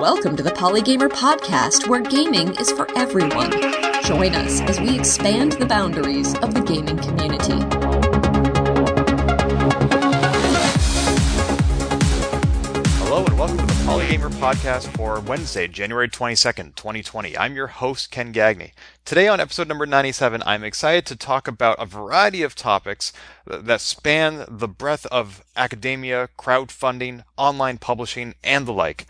Welcome to the Polygamer Podcast, where gaming is for everyone. Join us as we expand the boundaries of the gaming community. Hello and welcome to the Polygamer Podcast for Wednesday, January 22nd, 2020. I'm your host, Ken Gagne. Today on episode number 97, I'm excited to talk about a variety of topics that span the breadth of academia, crowdfunding, online publishing, and the like.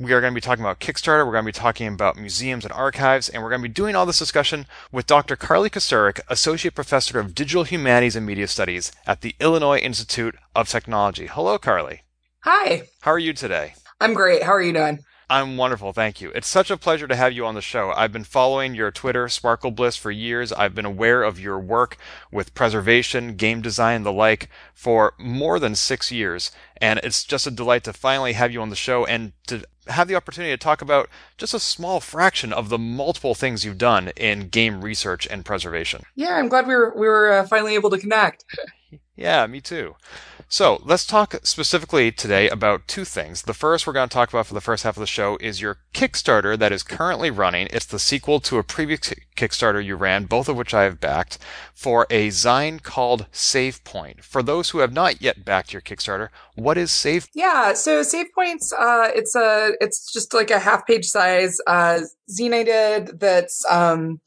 We are going to be talking about Kickstarter, we're going to be talking about museums and archives, and we're going to be doing all this discussion with Dr. Carly Kocurek, Associate Professor of Digital Humanities and Media Studies at the Illinois Institute of Technology. Hello, Carly. Hi. How are you today? I'm great. How are you doing? I'm wonderful, thank you. It's such a pleasure to have you on the show. I've been following your Twitter, Sparkle Bliss, for years. I've been aware of your work with preservation, game design, the like for more than six years. And it's just a delight to finally have you on the show and to have the opportunity to talk about just a small fraction of the multiple things you've done in game research and preservation. Yeah, I'm glad we were we were uh, finally able to connect. Yeah, me too. So let's talk specifically today about two things. The first we're going to talk about for the first half of the show is your Kickstarter that is currently running. It's the sequel to a previous Kickstarter you ran, both of which I have backed, for a Zine called Save Point. For those who have not yet backed your Kickstarter, what is Save? Yeah, so Save Points, uh, it's a it's just like a half page size uh, zine I did that's um,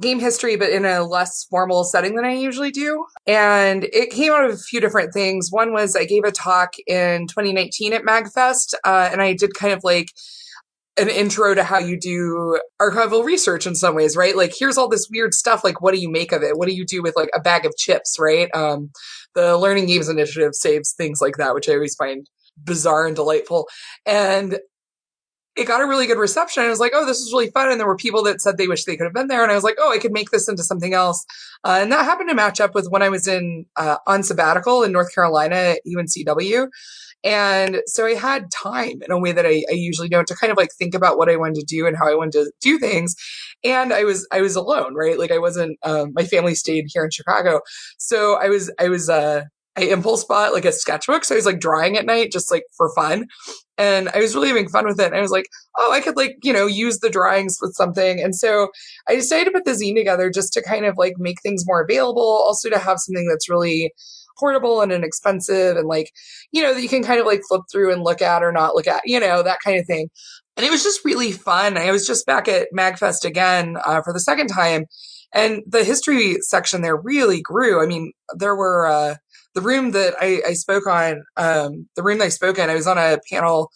game history, but in a less formal setting than I usually do. And it came out of a few different things. One was I gave a talk in 2019 at MagFest, uh, and I did kind of like an intro to how you do archival research in some ways, right? Like, here's all this weird stuff. Like, what do you make of it? What do you do with like a bag of chips, right? Um, the Learning Games Initiative saves things like that, which I always find bizarre and delightful. And it got a really good reception. I was like, oh, this is really fun. And there were people that said they wish they could have been there. And I was like, oh, I could make this into something else. Uh, and that happened to match up with when I was in uh, on sabbatical in North Carolina at UNCW. And so I had time in a way that I, I, usually don't to kind of like think about what I wanted to do and how I wanted to do things. And I was I was alone, right? Like I wasn't. Um, my family stayed here in Chicago, so I was I was uh, I impulse bought like a sketchbook. So I was like drawing at night just like for fun. And I was really having fun with it. And I was like, oh, I could like, you know, use the drawings with something. And so I decided to put the zine together just to kind of like make things more available, also to have something that's really portable and inexpensive and like, you know, that you can kind of like flip through and look at or not look at, you know, that kind of thing. And it was just really fun. I was just back at MagFest again uh, for the second time. And the history section there really grew. I mean, there were, uh, the room that I, I spoke on, um, the room that I spoke in, I was on a panel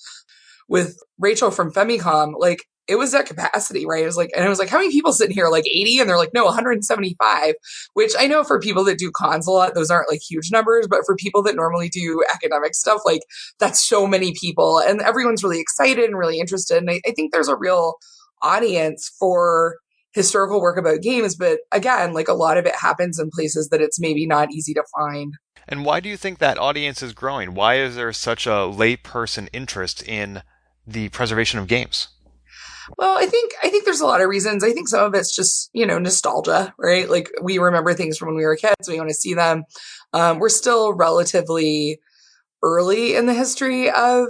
with Rachel from Famicom. Like it was at capacity, right? It was like, and I was like, how many people sitting here? Like 80? And they're like, no, 175, which I know for people that do cons a lot, those aren't like huge numbers, but for people that normally do academic stuff, like that's so many people and everyone's really excited and really interested. And I, I think there's a real audience for historical work about games, but again, like a lot of it happens in places that it's maybe not easy to find. And why do you think that audience is growing? Why is there such a layperson interest in the preservation of games? Well, I think I think there's a lot of reasons. I think some of it's just you know nostalgia, right? Like we remember things from when we were kids. We want to see them. Um, we're still relatively early in the history of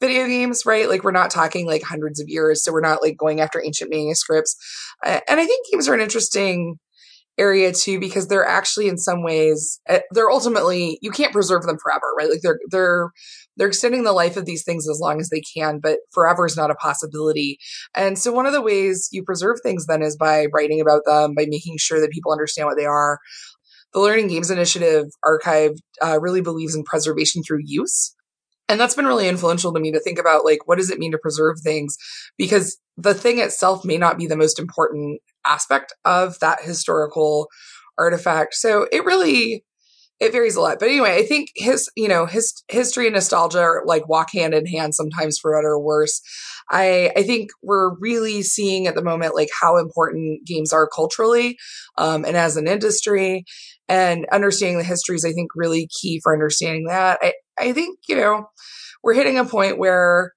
video games, right? Like we're not talking like hundreds of years, so we're not like going after ancient manuscripts. Uh, and I think games are an interesting area too because they're actually in some ways eh, they're ultimately you can't preserve them forever right like they're they're they're extending the life of these things as long as they can but forever is not a possibility and so one of the ways you preserve things then is by writing about them by making sure that people understand what they are the learning games initiative archive uh, really believes in preservation through use and that's been really influential to me to think about like what does it mean to preserve things because the thing itself may not be the most important aspect of that historical artifact. So it really it varies a lot. But anyway, I think his, you know, his history and nostalgia are like walk hand in hand sometimes for better or worse. I, I think we're really seeing at the moment like how important games are culturally, um, and as an industry and understanding the history is, I think, really key for understanding that. I, I think, you know, we're hitting a point where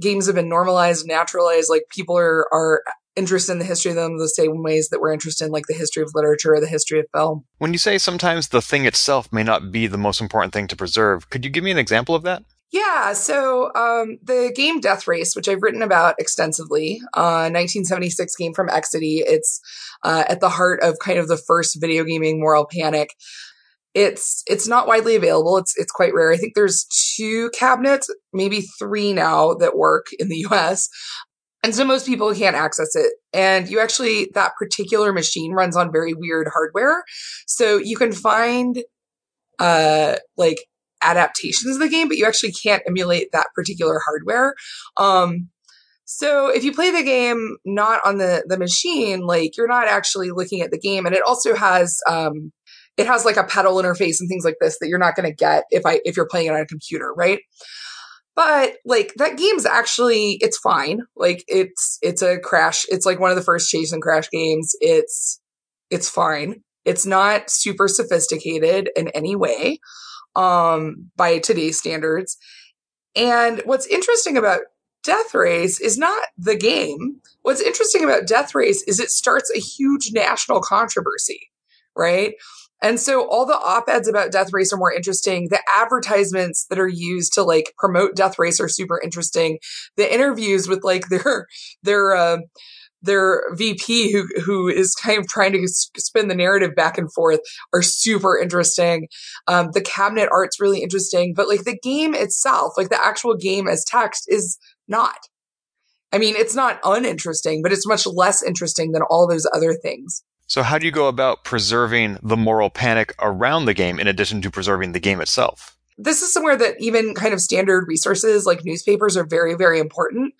games have been normalized, naturalized, like people are, are interested in the history of them the same ways that we're interested in like the history of literature or the history of film. When you say sometimes the thing itself may not be the most important thing to preserve, could you give me an example of that? Yeah, so um, the game Death Race, which I've written about extensively, uh, 1976 game from Exidy. It's uh, at the heart of kind of the first video gaming moral panic. It's it's not widely available. It's it's quite rare. I think there's two cabinets, maybe three now that work in the U.S. And so most people can't access it. And you actually, that particular machine runs on very weird hardware. So you can find, uh, like adaptations of the game, but you actually can't emulate that particular hardware. Um, so if you play the game not on the, the machine, like you're not actually looking at the game. And it also has, um, it has like a pedal interface and things like this that you're not going to get if I, if you're playing it on a computer, right? But like that game's actually, it's fine. Like it's, it's a crash. It's like one of the first chase and crash games. It's, it's fine. It's not super sophisticated in any way um, by today's standards. And what's interesting about Death Race is not the game. What's interesting about Death Race is it starts a huge national controversy, right? And so all the op-eds about Death Race are more interesting. The advertisements that are used to like promote Death Race are super interesting. The interviews with like their their uh, their VP who who is kind of trying to spin the narrative back and forth are super interesting. Um, the cabinet art's really interesting, but like the game itself, like the actual game as text, is not. I mean, it's not uninteresting, but it's much less interesting than all those other things. So, how do you go about preserving the moral panic around the game in addition to preserving the game itself? This is somewhere that even kind of standard resources like newspapers are very, very important.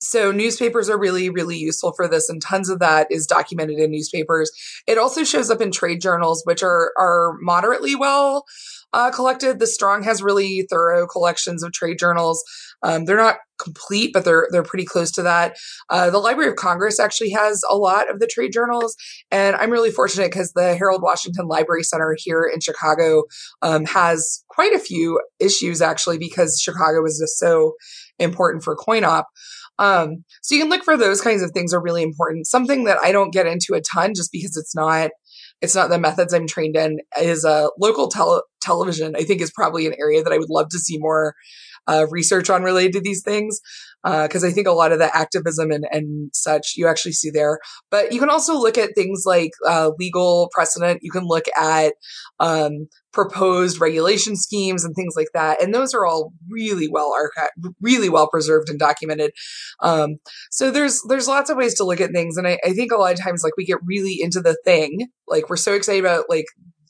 So newspapers are really, really useful for this, and tons of that is documented in newspapers. It also shows up in trade journals, which are are moderately well uh, collected. The Strong has really thorough collections of trade journals. Um, they're not complete, but they're they're pretty close to that. Uh, the Library of Congress actually has a lot of the trade journals, and I'm really fortunate because the Harold Washington Library Center here in Chicago um, has quite a few issues actually because Chicago is just so important for coin op. Um, so you can look for those kinds of things are really important. Something that I don't get into a ton just because it's not it's not the methods I'm trained in is a uh, local tele- television. I think is probably an area that I would love to see more uh, research on related to these things because uh, I think a lot of the activism and, and such you actually see there. But you can also look at things like uh, legal precedent. You can look at um, proposed regulation schemes and things like that, and those are all really well archived, really well preserved and documented. Um, so there's there's lots of ways to look at things, and I, I think a lot of times like we get really into the thing, like we're so excited about like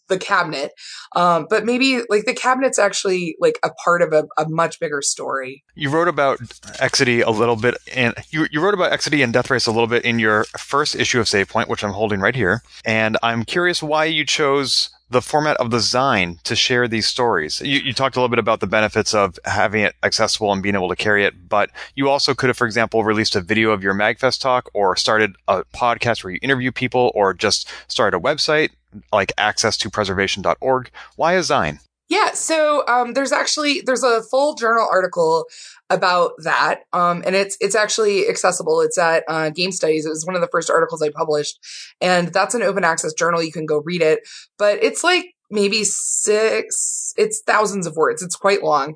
the cabinet. Um, but maybe like the cabinet's actually like a part of a, a, much bigger story. You wrote about Exidy a little bit, and you, you wrote about Exidy and Death Race a little bit in your first issue of Save Point, which I'm holding right here. And I'm curious why you chose the format of the Zine to share these stories. You, you, talked a little bit about the benefits of having it accessible and being able to carry it, but you also could have, for example, released a video of your MagFest talk or started a podcast where you interview people or just started a website like access to preservation.org. Why a Zine? Yeah, so um, there's actually there's a full journal article about that, um, and it's it's actually accessible. It's at uh, Game Studies. It was one of the first articles I published, and that's an open access journal. You can go read it, but it's like maybe six. It's thousands of words. It's quite long.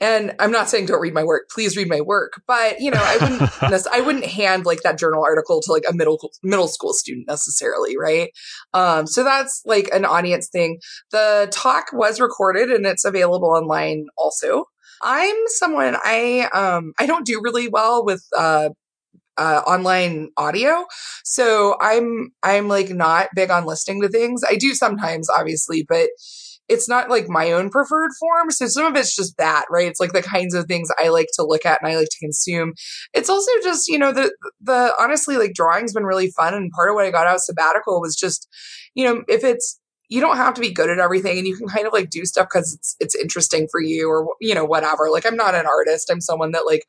And I'm not saying don't read my work. Please read my work. But you know, I wouldn't I wouldn't hand like that journal article to like a middle middle school student necessarily, right? Um, so that's like an audience thing. The talk was recorded and it's available online also. I'm someone I um I don't do really well with uh uh, online audio. So I'm I'm like not big on listening to things. I do sometimes, obviously, but it's not like my own preferred form. So some of it's just that, right? It's like the kinds of things I like to look at and I like to consume. It's also just, you know, the, the honestly, like drawing's been really fun. And part of what I got out of sabbatical was just, you know, if it's, you don't have to be good at everything and you can kind of like do stuff because it's, it's interesting for you or, you know, whatever. Like I'm not an artist. I'm someone that like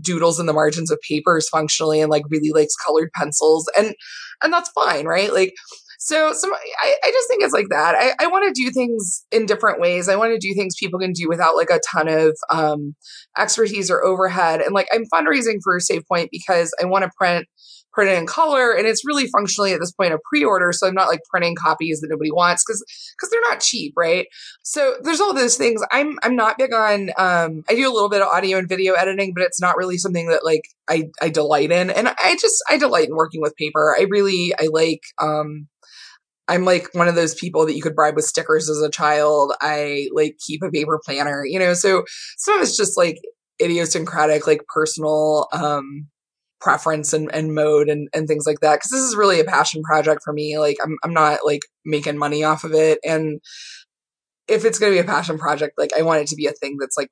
doodles in the margins of papers functionally and like really likes colored pencils and, and that's fine, right? Like, so some I, I just think it's like that. I, I want to do things in different ways. I want to do things people can do without like a ton of um, expertise or overhead. And like I'm fundraising for Save Point because I want to print printed in color, and it's really functionally at this point a pre-order. So I'm not like printing copies that nobody wants because because they're not cheap, right? So there's all those things. I'm I'm not big on. Um, I do a little bit of audio and video editing, but it's not really something that like I I delight in, and I just I delight in working with paper. I really I like. Um, I'm like one of those people that you could bribe with stickers as a child. I like keep a paper planner, you know, so some of it's just like idiosyncratic, like personal, um, preference and, and mode and, and things like that. Cause this is really a passion project for me. Like I'm, I'm not like making money off of it. And if it's going to be a passion project, like I want it to be a thing that's like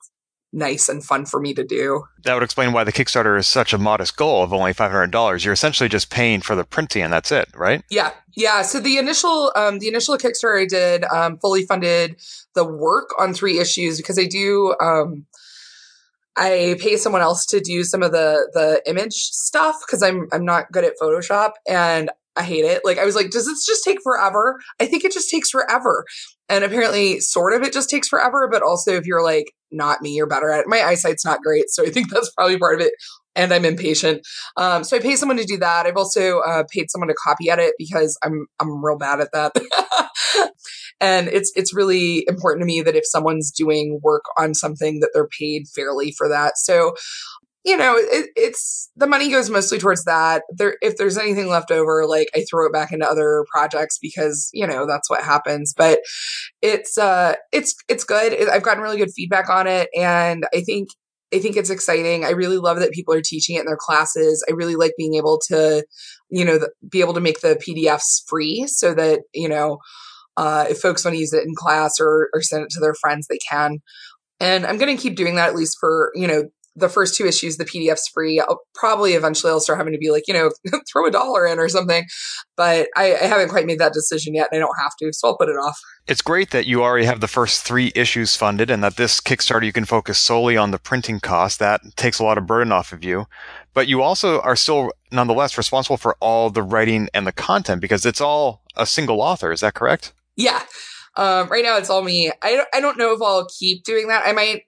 nice and fun for me to do. That would explain why the Kickstarter is such a modest goal of only $500. You're essentially just paying for the printing and that's it, right? Yeah. Yeah. So the initial, um, the initial Kickstarter I did, um, fully funded the work on three issues because I do, um, I pay someone else to do some of the the image stuff because I'm I'm not good at Photoshop and I hate it. Like I was like, does this just take forever? I think it just takes forever. And apparently sort of it just takes forever, but also if you're like not me, you're better at it. My eyesight's not great, so I think that's probably part of it. And I'm impatient. Um, so I pay someone to do that. I've also uh, paid someone to copy edit because I'm I'm real bad at that. And it's it's really important to me that if someone's doing work on something that they're paid fairly for that. So you know, it, it's the money goes mostly towards that. There, if there's anything left over, like I throw it back into other projects because you know that's what happens. But it's uh, it's it's good. I've gotten really good feedback on it, and I think I think it's exciting. I really love that people are teaching it in their classes. I really like being able to, you know, the, be able to make the PDFs free so that you know uh, if folks want to use it in class or, or send it to their friends, they can. And I'm going to keep doing that at least for, you know, the first two issues, the PDF's free. I'll probably eventually I'll start having to be like, you know, throw a dollar in or something. But I, I, haven't quite made that decision yet and I don't have to, so I'll put it off. It's great that you already have the first three issues funded and that this Kickstarter you can focus solely on the printing cost. That takes a lot of burden off of you. But you also are still nonetheless responsible for all the writing and the content because it's all a single author. Is that correct? Yeah. Um, right now it's all me. I don't, I don't know if I'll keep doing that. I might,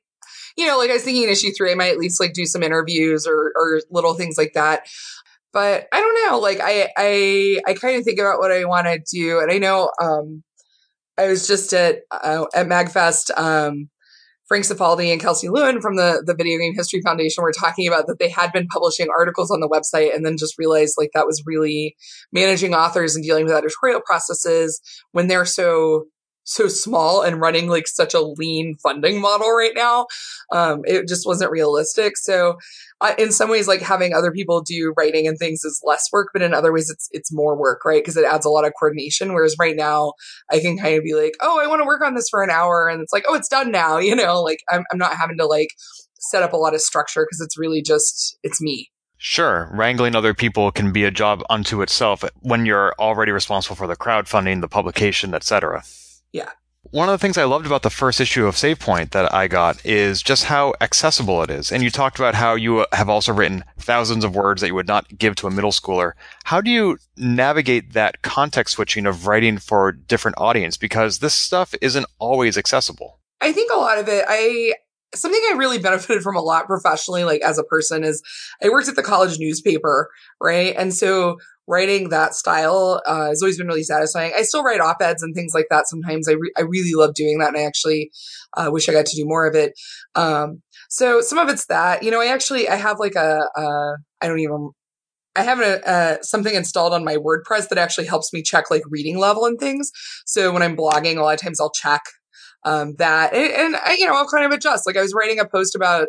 you know, like I was thinking in issue three, I might at least like do some interviews or, or little things like that. But I don't know. Like I, I, I kind of think about what I want to do. And I know, um, I was just at, uh, at MagFest, um, Frank Cifaldi and Kelsey Lewin from the, the Video Game History Foundation were talking about that they had been publishing articles on the website and then just realized like that was really managing authors and dealing with editorial processes when they're so so small and running like such a lean funding model right now. Um, it just wasn't realistic. So, uh, in some ways, like having other people do writing and things is less work, but in other ways, it's it's more work, right? Because it adds a lot of coordination. Whereas right now, I can kind of be like, oh, I want to work on this for an hour, and it's like, oh, it's done now. You know, like I'm I'm not having to like set up a lot of structure because it's really just it's me. Sure, wrangling other people can be a job unto itself when you're already responsible for the crowdfunding, the publication, etc. Yeah. One of the things I loved about the first issue of Save Point that I got is just how accessible it is. And you talked about how you have also written thousands of words that you would not give to a middle schooler. How do you navigate that context switching of writing for different audience? Because this stuff isn't always accessible. I think a lot of it, I, something I really benefited from a lot professionally, like as a person, is I worked at the college newspaper, right? And so writing that style uh, has always been really satisfying. I still write op eds and things like that sometimes. I, re- I really love doing that, and I actually uh, wish I got to do more of it. Um, so some of it's that, you know, I actually I have like a I don't even I have a, uh, something installed on my WordPress that actually helps me check like reading level and things. So when I'm blogging, a lot of times I'll check um, that, and, and I, you know, I'll kind of adjust. Like I was writing a post about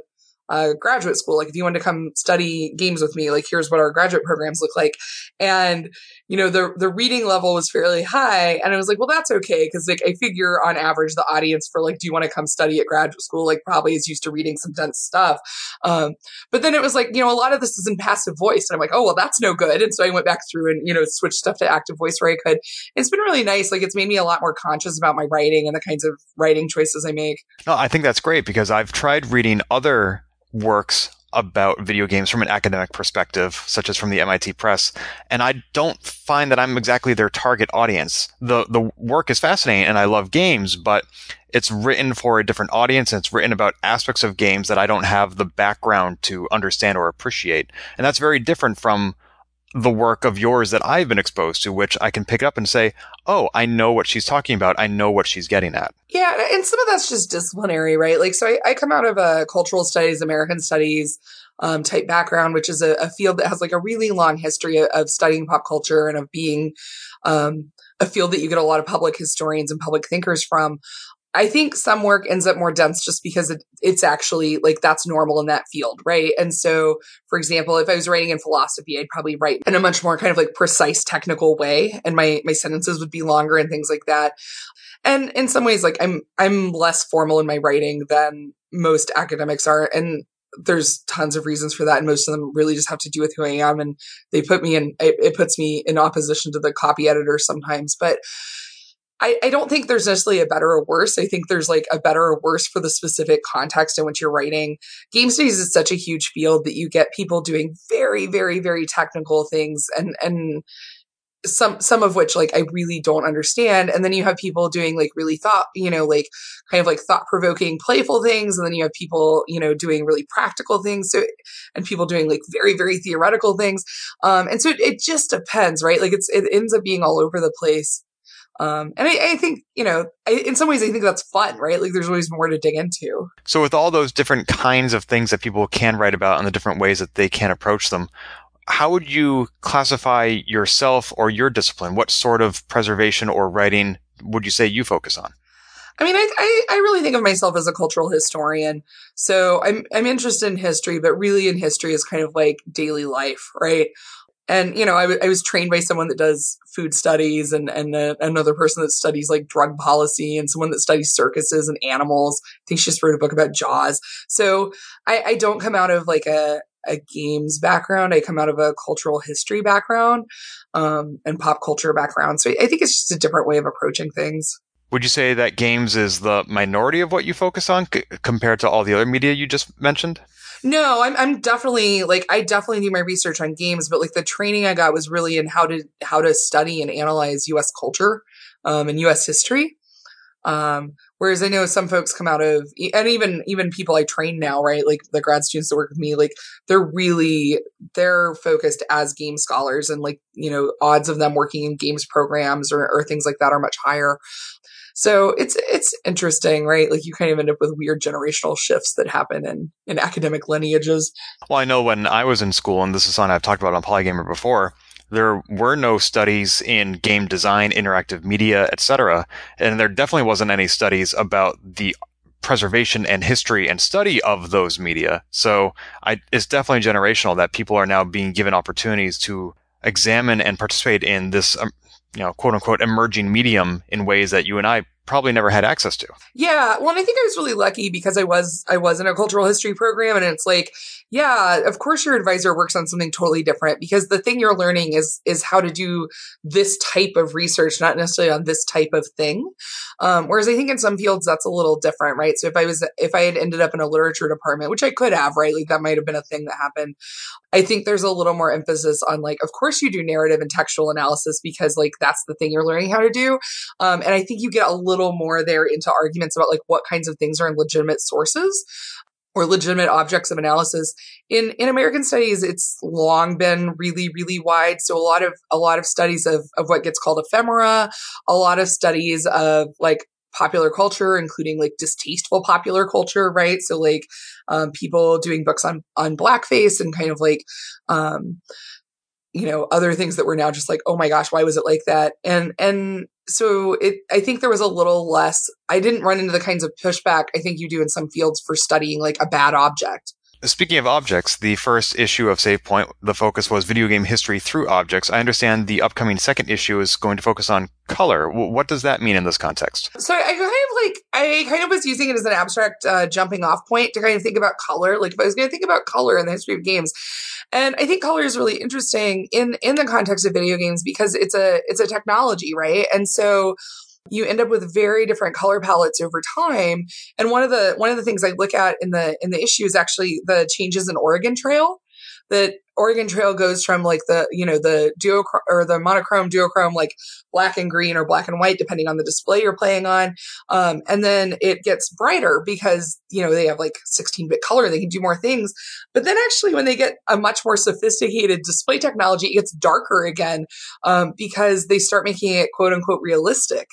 uh, graduate school. Like if you want to come study games with me, like here's what our graduate programs look like. And, you know, the, the reading level was fairly high. And I was like, well, that's okay. Cause like I figure on average, the audience for like, do you want to come study at graduate school? Like probably is used to reading some dense stuff. Um, but then it was like, you know, a lot of this is in passive voice. And I'm like, oh, well, that's no good. And so I went back through and, you know, switched stuff to active voice where I could. It's been really nice. Like it's made me a lot more conscious about my writing and the kinds of writing choices I make. No, I think that's great because I've tried reading other works about video games from an academic perspective, such as from the MIT Press, and I don't find that I'm exactly their target audience. The the work is fascinating and I love games, but it's written for a different audience and it's written about aspects of games that I don't have the background to understand or appreciate. And that's very different from the work of yours that I've been exposed to, which I can pick up and say, oh, I know what she's talking about. I know what she's getting at. Yeah, and some of that's just disciplinary, right? Like, so I, I come out of a cultural studies, American studies um, type background, which is a, a, field that has like a really long history of, of studying pop culture and of being um, a field that you get a lot of public historians and public thinkers from. I think some work ends up more dense just because it, it's actually like that's normal in that field, right? And so, for example, if I was writing in philosophy, I'd probably write in a much more kind of like precise technical way, and my my sentences would be longer and things like that. And in some ways, like I'm I'm less formal in my writing than most academics are, and there's tons of reasons for that and most of them really just have to do with who i am and they put me in it, it puts me in opposition to the copy editor sometimes but I, I don't think there's necessarily a better or worse. I think there's like a better or worse for the specific context in which you're writing. Game studies is such a huge field that you get people doing very, very, very technical things and, and some some of which like I really don't understand. And then you have people doing like really thought, you know, like kind of like thought provoking, playful things. And then you have people, you know, doing really practical things. So and people doing like very, very theoretical things. Um, and so it, it just depends, right? Like it's it ends up being all over the place. Um, and I, I, think, you know, I, in some ways, I think that's fun, right? Like there's always more to dig into. So with all those different kinds of things that people can write about and the different ways that they can approach them, how would you classify yourself or your discipline? What sort of preservation or writing would you say you focus on? I mean, I, I, I, really think of myself as a cultural historian. So I'm, I'm interested in history, but really in history is kind of like daily life, right? And, you know, I, w- I was trained by someone that does food studies and, and uh, another person that studies like drug policy and someone that studies circuses and animals. I think she just wrote a book about Jaws. So I, I don't come out of like a, a games background. I come out of a cultural history background um, and pop culture background. So I think it's just a different way of approaching things. Would you say that games is the minority of what you focus on c- compared to all the other media you just mentioned? No, I'm I'm definitely like I definitely do my research on games, but like the training I got was really in how to how to study and analyze U.S. culture um, and U.S. history. Um, whereas I know some folks come out of, and even, even people I train now, right? Like the grad students that work with me, like they're really, they're focused as game scholars and like, you know, odds of them working in games programs or, or things like that are much higher. So it's, it's interesting, right? Like you kind of end up with weird generational shifts that happen in, in academic lineages. Well, I know when I was in school, and this is something I've talked about on Polygamer before, there were no studies in game design, interactive media, etc. And there definitely wasn't any studies about the preservation and history and study of those media. So I, it's definitely generational that people are now being given opportunities to examine and participate in this, um, you know, quote unquote emerging medium in ways that you and I probably never had access to. Yeah, well, and I think I was really lucky because I was I was in a cultural history program, and it's like, yeah, of course your advisor works on something totally different because the thing you're learning is is how to do this type of research, not necessarily on this type of thing. Um, whereas I think in some fields that's a little different, right? So if I was if I had ended up in a literature department, which I could have, right, like that might have been a thing that happened. I think there's a little more emphasis on like, of course you do narrative and textual analysis because like that's the thing you're learning how to do, um, and I think you get a little little more there into arguments about like what kinds of things are in legitimate sources or legitimate objects of analysis. In in american studies it's long been really really wide. So a lot of a lot of studies of of what gets called ephemera a lot of studies of like popular culture including like distasteful popular culture right? So like um, people doing books on on blackface and kind of like um you know other things that were now just like oh my gosh why was it like that? And and so it i think there was a little less i didn't run into the kinds of pushback i think you do in some fields for studying like a bad object Speaking of objects, the first issue of Save Point, the focus was video game history through objects. I understand the upcoming second issue is going to focus on color. what does that mean in this context? So I kind like, I kind of was using it as an abstract uh, jumping off point to kind of think about color. Like if I was going to think about color in the history of games, and I think color is really interesting in in the context of video games because it's a it's a technology, right? And so you end up with very different color palettes over time. And one of the one of the things I look at in the in the issue is actually the changes in Oregon Trail. That Oregon Trail goes from like the, you know, the duo or the monochrome, duochrome, like black and green or black and white, depending on the display you're playing on. Um, and then it gets brighter because, you know, they have like 16 bit color. They can do more things. But then actually, when they get a much more sophisticated display technology, it gets darker again um, because they start making it quote unquote realistic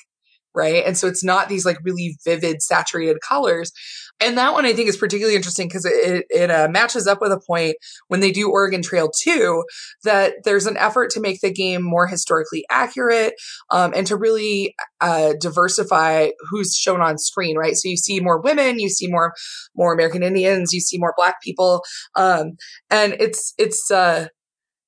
right? And so it's not these like really vivid, saturated colors. And that one I think is particularly interesting because it, it uh, matches up with a point when they do Oregon Trail 2 that there's an effort to make the game more historically accurate um, and to really uh, diversify who's shown on screen, right? So you see more women, you see more more American Indians, you see more Black people, um, and it's it's uh,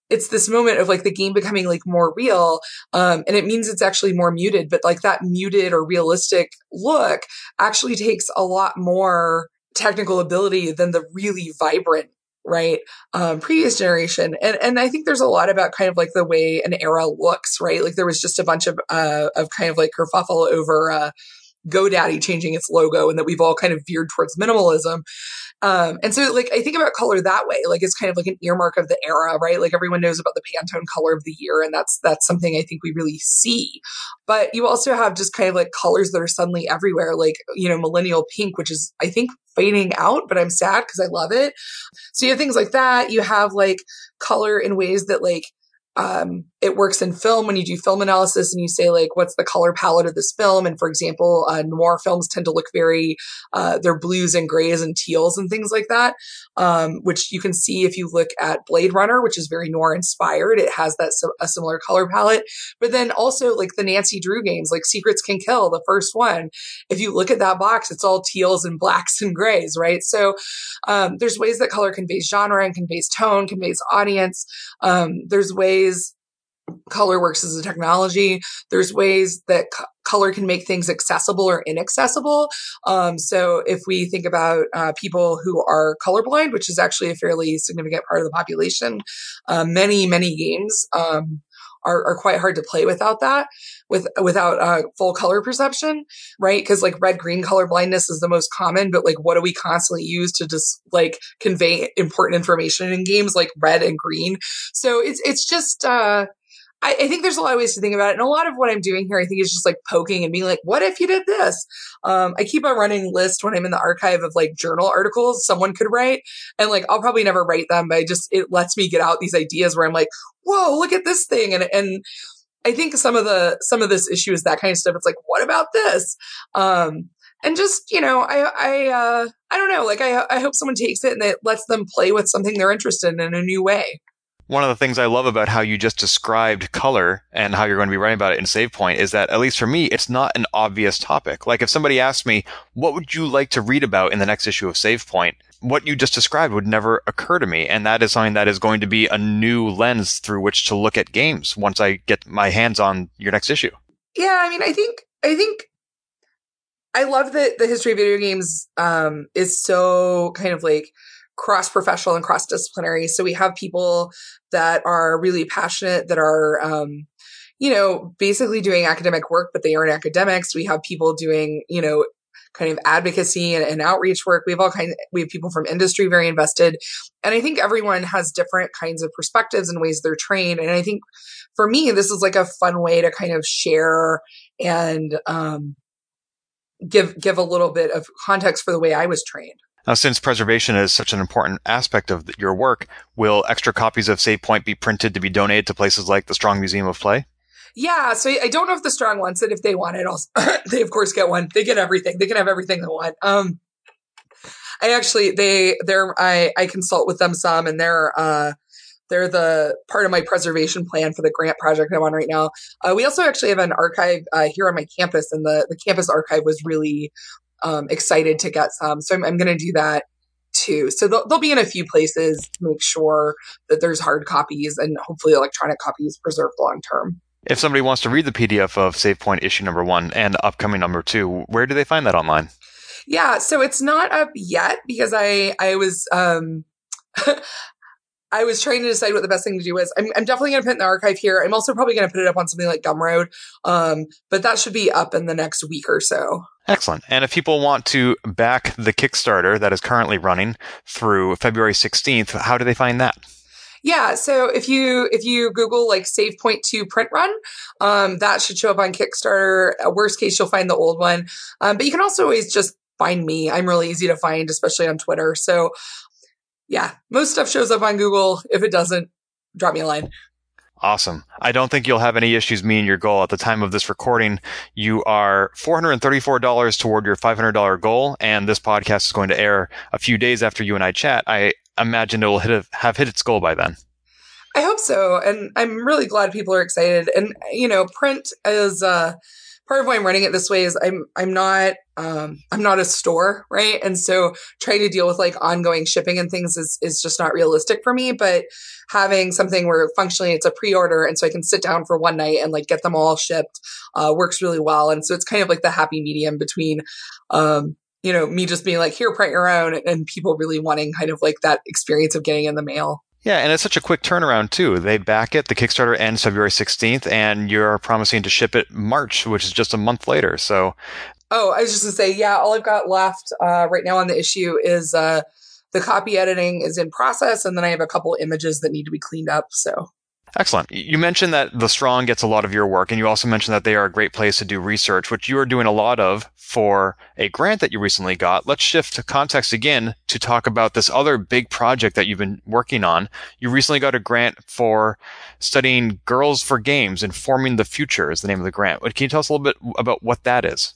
it's this moment of like the game becoming like more real um, and it means it's actually more muted but like that muted or realistic look actually takes a lot more technical ability than the really vibrant right um, previous generation. And and i think there's a lot about kind of like the way an era looks right? Like there was just a bunch of uh, of kind of like kerfuffle over uh, GoDaddy changing its logo and that we've all kind of veered towards minimalism. Um, and so like I think about color that way, like it's kind of like an earmark of the era, right? Like everyone knows about the Pantone color of the year, and that's that's something I think we really see. But you also have just kind of like colors that are suddenly everywhere, like you know, millennial pink, which is I think fading out, but I'm sad because I love it. So you have things like that. You have like color in ways that like um, it works in film. When you do film analysis and you say like what's the color palette of this film? And for example uh, noir films tend to look very uh, they're blues and grays and teals and things like that um, which you can see if you look at blade runner which is very noir inspired. It has that a similar color palette. But then also like the nancy drew games like secrets can kill the first one if you look at that box it's all teals and blacks and grays right? So um, there's ways that color conveys genre and conveys tone conveys audience. Um, there's ways color works as a technology. There's ways that co- color can make things accessible or inaccessible. Um, so if we think about uh, people who are colorblind, which is actually a fairly significant part of the population, uh, many many games. Um, are, are, quite hard to play without that, with without uh, full color perception, right? Because like red green color blindness is the most common, but like what do we constantly use to just like convey important information in games like red and green? So it's it's just uh, I, I, think there's a lot of ways to think about it. And a lot of what I'm doing here, I think is just like poking and being like, what if you did this? Um, I keep a running list when I'm in the archive of like journal articles someone could write. And like, I'll probably never write them, but I just, it lets me get out these ideas where I'm like, whoa, look at this thing. And, and I think some of the, some of this issue is that kind of stuff. It's like, what about this? Um, and just, you know, I, I, uh, I don't know. Like, I, I hope someone takes it and it lets them play with something they're interested in in a new way one of the things I love about how you just described color and how you're going to be writing about it in Save Point is that, at least for me, it's not an obvious topic. Like if somebody asked me, what would you like to read about in the next issue of Save Point? What you just described would never occur to me. And that is something that is going to be a new lens through which to look at games once I get my hands on your next issue. Yeah. I mean, I think, I think I love that the history of video games um, is so kind of like cross professional and cross disciplinary. So we have people that are really passionate, that are, um, you know, basically doing academic work, but they aren't academics. We have people doing, you know, kind of advocacy and, and, outreach work. We have all kinds, we have people from industry very invested. And I think everyone has different kinds of perspectives and ways they're trained. And I think for me, this is like a fun way to kind of share and, um, give, give a little bit of context for the way I was trained. Now, since preservation is such an important aspect of your work, will extra copies of Save Point be printed to be donated to places like the Strong Museum of Play? Yeah, so I don't know if the Strong wants it. If they want it, they of course get one. They get everything. They can have everything they want. Um, I actually they they're I I consult with them some, and they're uh they're the part of my preservation plan for the grant project I'm on right now. Uh, we also actually have an archive uh, here on my campus, and the the campus archive was really um, excited to get some. So I'm, I'm going to do that too. So they'll, they'll be in a few places to make sure that there's hard copies and hopefully electronic copies preserved long term. If somebody wants to read the PDF of Save Point issue number one and upcoming number two, where do they find that online? Yeah, so it's not up yet because I I was um I was trying to decide what the best thing to do was. I'm, I'm definitely going to put it in the archive here. I'm also probably going to put it up on something like Gumroad, um, but that should be up in the next week or so. Excellent. And if people want to back the Kickstarter that is currently running through February 16th, how do they find that? Yeah, so if you if you Google like Save Point Two print run, um, that should show up on Kickstarter. At worst case, you'll find the old one, um, but you can also always just find me. I'm really easy to find, especially on Twitter. So, yeah, most stuff shows up on Google. If it doesn't, drop me a line. Awesome. I don't think you'll have any issues meeting your goal. At the time of this recording, you are $434 toward your $500 goal, and this podcast is going to air a few days after you and I chat. I imagine it will hit a, have hit its goal by then. I hope so, and I'm really glad people are excited. And you know, print is uh, part of why I'm running it this way is I'm I'm not um, I'm not a store, right? And so trying to deal with like ongoing shipping and things is is just not realistic for me. But having something where functionally it's a pre-order, and so I can sit down for one night and like get them all shipped uh, works really well. And so it's kind of like the happy medium between. Um, you know, me just being like, here, print your own, and people really wanting kind of like that experience of getting in the mail. Yeah, and it's such a quick turnaround too. They back it. The Kickstarter ends February 16th, and you're promising to ship it March, which is just a month later. So, oh, I was just gonna say, yeah, all I've got left uh, right now on the issue is uh, the copy editing is in process, and then I have a couple images that need to be cleaned up. So, Excellent. You mentioned that the Strong gets a lot of your work, and you also mentioned that they are a great place to do research, which you are doing a lot of for a grant that you recently got. Let's shift to context again to talk about this other big project that you've been working on. You recently got a grant for studying girls for games, informing the future is the name of the grant. Can you tell us a little bit about what that is?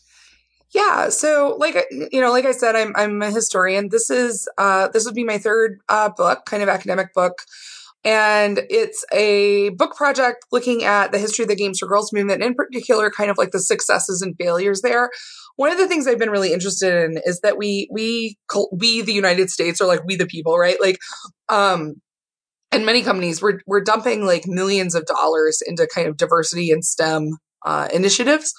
Yeah, so like you know, like I said, I'm I'm a historian. This is uh, this would be my third uh, book, kind of academic book and it's a book project looking at the history of the Games for Girls movement, in particular, kind of like the successes and failures there. One of the things I've been really interested in is that we, we, we, the United States, are like we the people, right? Like, um, and many companies, we're, we're dumping like millions of dollars into kind of diversity and STEM, uh, initiatives.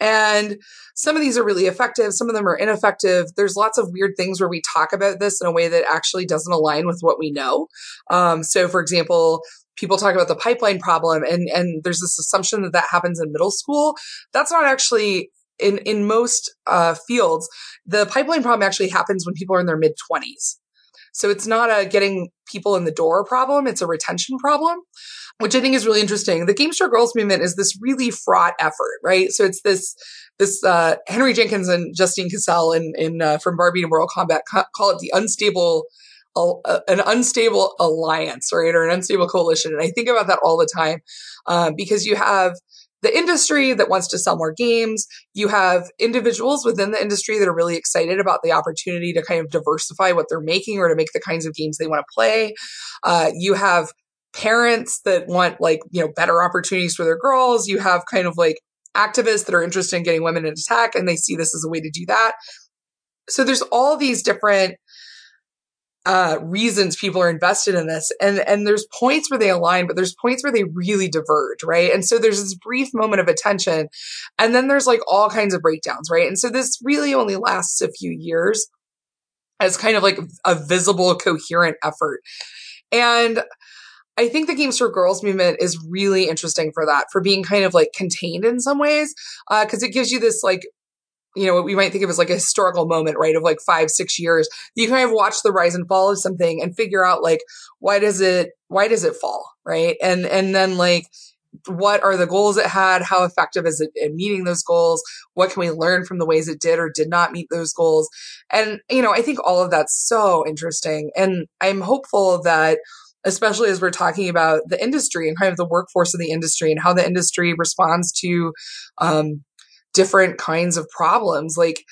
And some of these are really effective, some of them are ineffective. There's lots of weird things where we talk about this in a way that actually doesn't align with what we know. Um, so, for example, people talk about the pipeline problem and and there's this assumption that that happens in middle school that's not actually in in most uh, fields the pipeline problem actually happens when people are in their mid 20s so it's not a getting people in the door problem it's a retention problem which I think is really interesting. The Games for Girls movement is this really fraught effort, right? So it's this this uh, Henry Jenkins and Justine Cassell in in uh, from Barbie to Mortal Kombat call it the unstable uh, an unstable alliance, right, or an unstable coalition. And I think about that all the time uh, because you have the industry that wants to sell more games. You have individuals within the industry that are really excited about the opportunity to kind of diversify what they're making or to make the kinds of games they want to play. Uh, you have parents that want like, you know, better opportunities for their girls. You have kind of like activists that are interested in getting women into tech and they see this as a way to do that. So there's all these different uh, reasons people are invested in this. And, and there's points where they align, but there's points where they really diverge, right? And so there's this brief moment of attention and then there's like all kinds of breakdowns, right? And so this really only lasts a few years as kind of like a visible, coherent effort. And I think the Games for Girls movement is really interesting for that, for being kind of like contained in some ways, because uh, it gives you this like you know, what we might think of as like a historical moment, right? Of like five, six years. You kind of watch the rise and fall of something and figure out like, why does it, why does it fall? Right. And, and then like, what are the goals it had? How effective is it in meeting those goals? What can we learn from the ways it did or did not meet those goals? And, you know, I think all of that's so interesting. And I'm hopeful that especially as we're talking about the industry and kind of the workforce of the industry and how the industry responds to um, different kinds of problems like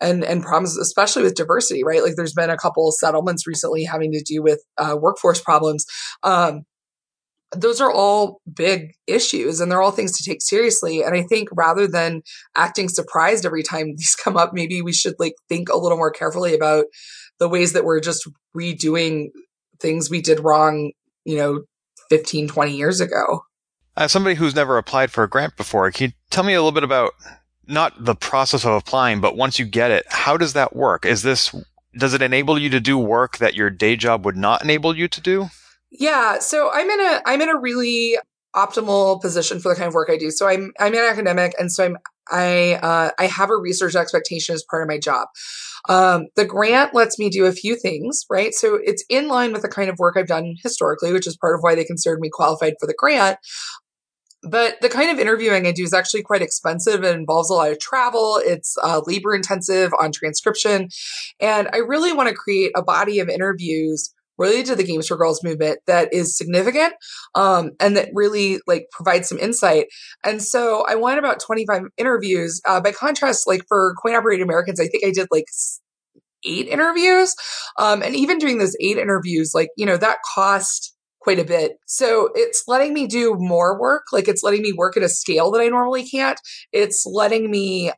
and and problems especially with diversity right? Like there's been a couple of settlements recently having to do with uh, workforce problems. Um, those are all big issues and they're all things to take seriously. And i think rather than acting surprised every time these come up maybe we should like think a little more carefully about the ways that we're just redoing things we did wrong, you know, 15, 20 years ago. As somebody who's never applied for a grant before, can you tell me a little bit about not the process of applying, but once you get it, how does that work? Is this, does it enable you to do work that your day job would not enable you to do? Yeah. So I'm in a, I'm in a really optimal position for the kind of work I do. So I'm I'm an academic, and so I'm I uh, I have a research expectation as part of my job. Um, the grant lets me do a few things, right? So it's in line with the kind of work I've done historically, which is part of why they considered me qualified for the grant. But the kind of interviewing I do is actually quite expensive. It involves a lot of travel. It's uh, labor intensive on transcription. And I really want to create a body of interviews related to the Games for Girls movement that is significant um, and that really like provides some insight. And so I won about 25 interviews. Uh, by contrast, like for coin operated Americans, I think I did like eight interviews. Um, and even doing those eight interviews, like, you know, that cost quite a bit. So it's letting me do more work. Like it's letting me work at a scale that I normally can't. It's letting me